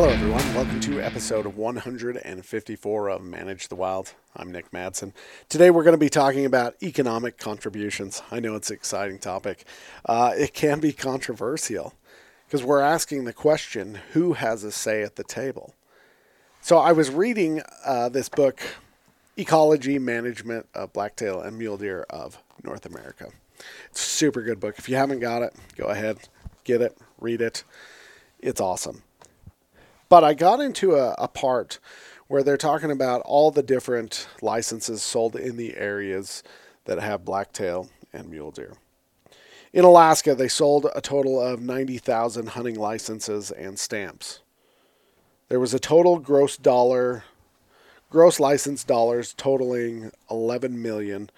Hello, everyone. Welcome to episode 154 of Manage the Wild. I'm Nick Madsen. Today, we're going to be talking about economic contributions. I know it's an exciting topic. Uh, it can be controversial because we're asking the question who has a say at the table? So, I was reading uh, this book, Ecology Management of Blacktail and Mule Deer of North America. It's a super good book. If you haven't got it, go ahead, get it, read it. It's awesome. But I got into a, a part where they're talking about all the different licenses sold in the areas that have blacktail and mule deer. In Alaska, they sold a total of 90,000 hunting licenses and stamps. There was a total gross dollar, gross license dollars totaling eleven million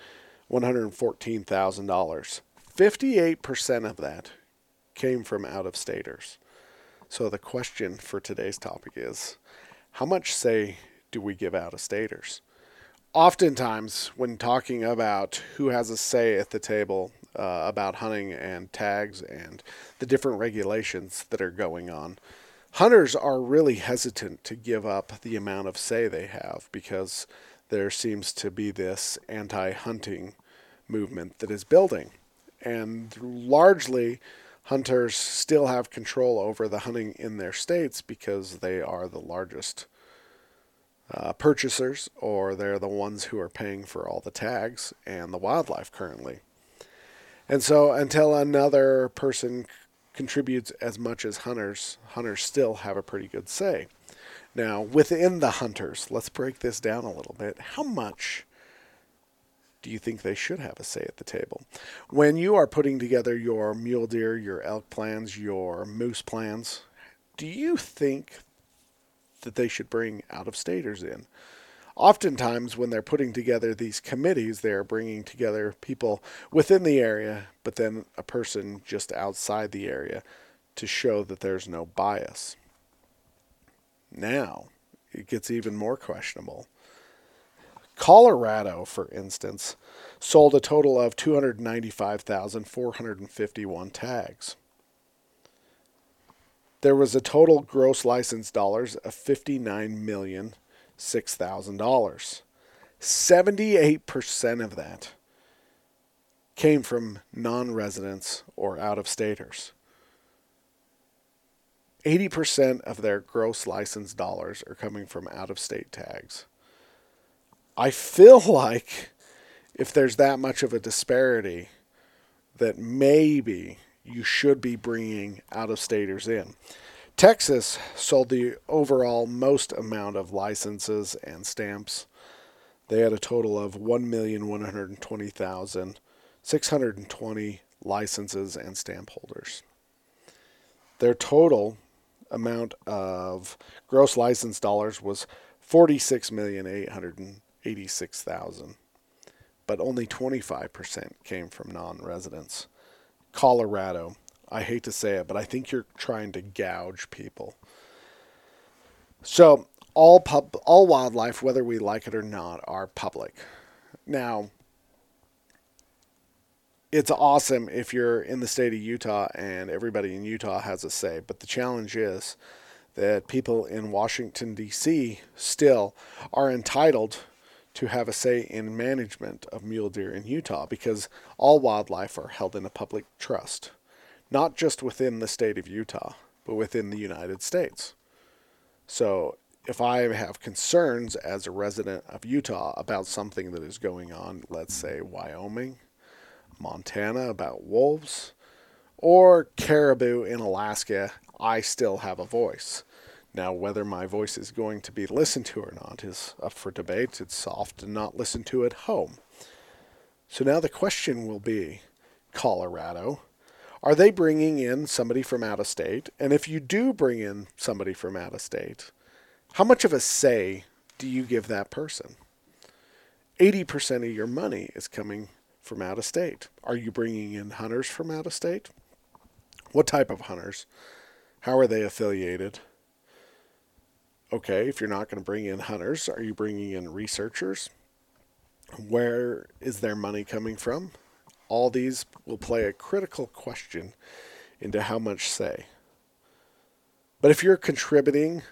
one hundred fourteen thousand dollars. Fifty-eight percent of that came from out-of-staters. So the question for today's topic is how much say do we give out of staters? Oftentimes, when talking about who has a say at the table uh, about hunting and tags and the different regulations that are going on, hunters are really hesitant to give up the amount of say they have because there seems to be this anti hunting movement that is building. And largely, hunters still have control over the hunting in their states because they are the largest uh, purchasers or they're the ones who are paying for all the tags and the wildlife currently. And so until another person contributes as much as hunters, hunters still have a pretty good say. Now, within the hunters, let's break this down a little bit. How much do you think they should have a say at the table? When you are putting together your mule deer, your elk plans, your moose plans, do you think that they should bring out of staters in? Oftentimes, when they're putting together these committees, they're bringing together people within the area, but then a person just outside the area to show that there's no bias. Now, it gets even more questionable Colorado, for instance, sold a total of 295,451 tags. There was a total gross license dollars of $59,006,000. 78% of that came from non residents or out of staters. 80% of their gross license dollars are coming from out of state tags. I feel like if there's that much of a disparity, that maybe you should be bringing out of staters in. Texas sold the overall most amount of licenses and stamps. They had a total of 1,120,620 licenses and stamp holders. Their total amount of gross license dollars was 46,800 86,000, but only 25% came from non residents. Colorado, I hate to say it, but I think you're trying to gouge people. So, all pub, all wildlife, whether we like it or not, are public. Now, it's awesome if you're in the state of Utah and everybody in Utah has a say, but the challenge is that people in Washington, D.C. still are entitled to have a say in management of mule deer in Utah because all wildlife are held in a public trust, not just within the state of Utah, but within the United States. So if I have concerns as a resident of Utah about something that is going on, let's say Wyoming, Montana about wolves, or caribou in Alaska, I still have a voice. Now, whether my voice is going to be listened to or not is up for debate. It's soft often not listened to at home. So now the question will be Colorado, are they bringing in somebody from out of state? And if you do bring in somebody from out of state, how much of a say do you give that person? 80% of your money is coming from out of state. Are you bringing in hunters from out of state? What type of hunters? How are they affiliated? Okay, if you're not going to bring in hunters, are you bringing in researchers? Where is their money coming from? All these will play a critical question into how much say. But if you're contributing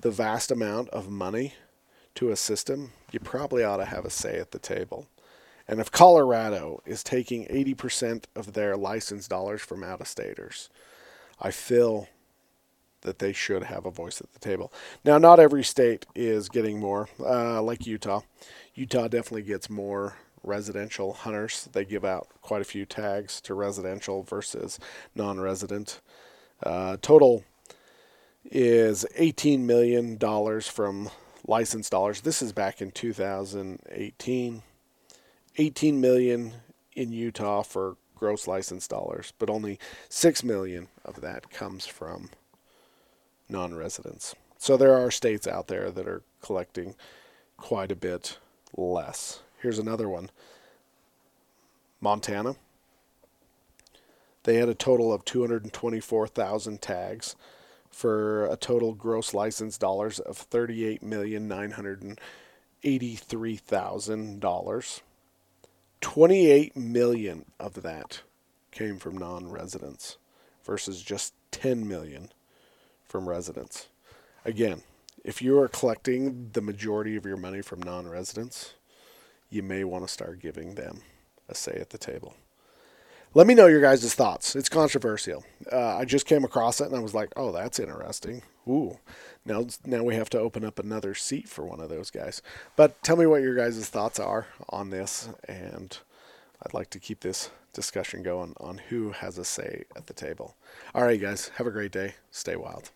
the vast amount of money to a system, you probably ought to have a say at the table. And if Colorado is taking 80% of their license dollars from out of staters, I feel that they should have a voice at the table. Now, not every state is getting more, uh, like Utah. Utah definitely gets more residential hunters. They give out quite a few tags to residential versus non resident. Uh, total is $18 million from license dollars. This is back in 2018. 18 million in Utah for gross license dollars, but only 6 million of that comes from non-residents. So there are states out there that are collecting quite a bit less. Here's another one. Montana. They had a total of 224,000 tags for a total gross license dollars of $38,983,000. 28 million of that came from non-residents versus just 10 million from residents. Again, if you are collecting the majority of your money from non-residents, you may want to start giving them a say at the table. Let me know your guys' thoughts. It's controversial. Uh, I just came across it and I was like, "Oh, that's interesting." Ooh, now now we have to open up another seat for one of those guys. But tell me what your guys' thoughts are on this, and I'd like to keep this discussion going on who has a say at the table. All right, guys, have a great day. Stay wild.